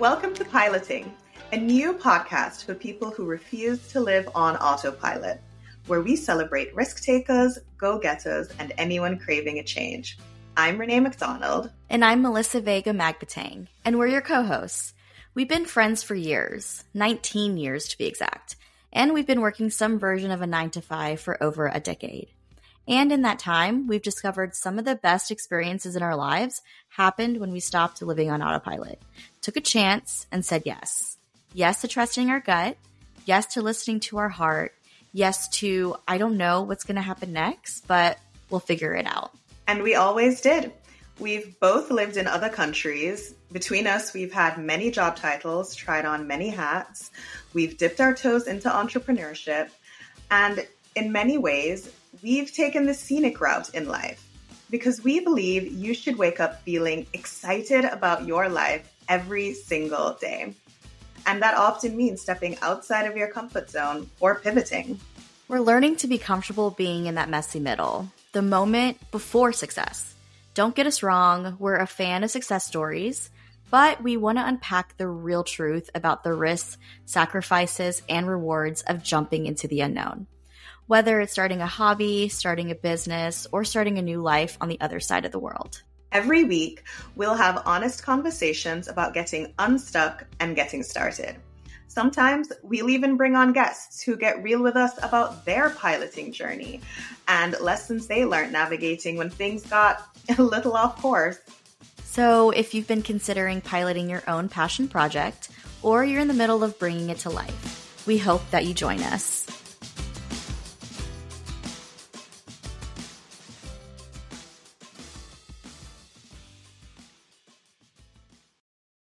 Welcome to Piloting, a new podcast for people who refuse to live on autopilot, where we celebrate risk takers, go getters, and anyone craving a change. I'm Renee McDonald. And I'm Melissa Vega Magbitang, and we're your co hosts. We've been friends for years, 19 years to be exact, and we've been working some version of a 9 to 5 for over a decade. And in that time, we've discovered some of the best experiences in our lives happened when we stopped living on autopilot, took a chance, and said yes. Yes to trusting our gut. Yes to listening to our heart. Yes to, I don't know what's going to happen next, but we'll figure it out. And we always did. We've both lived in other countries. Between us, we've had many job titles, tried on many hats. We've dipped our toes into entrepreneurship. And in many ways, we've taken the scenic route in life because we believe you should wake up feeling excited about your life every single day. And that often means stepping outside of your comfort zone or pivoting. We're learning to be comfortable being in that messy middle, the moment before success. Don't get us wrong, we're a fan of success stories, but we want to unpack the real truth about the risks, sacrifices, and rewards of jumping into the unknown whether it's starting a hobby, starting a business, or starting a new life on the other side of the world. Every week, we'll have honest conversations about getting unstuck and getting started. Sometimes we'll even bring on guests who get real with us about their piloting journey and lessons they learned navigating when things got a little off course. So, if you've been considering piloting your own passion project or you're in the middle of bringing it to life, we hope that you join us.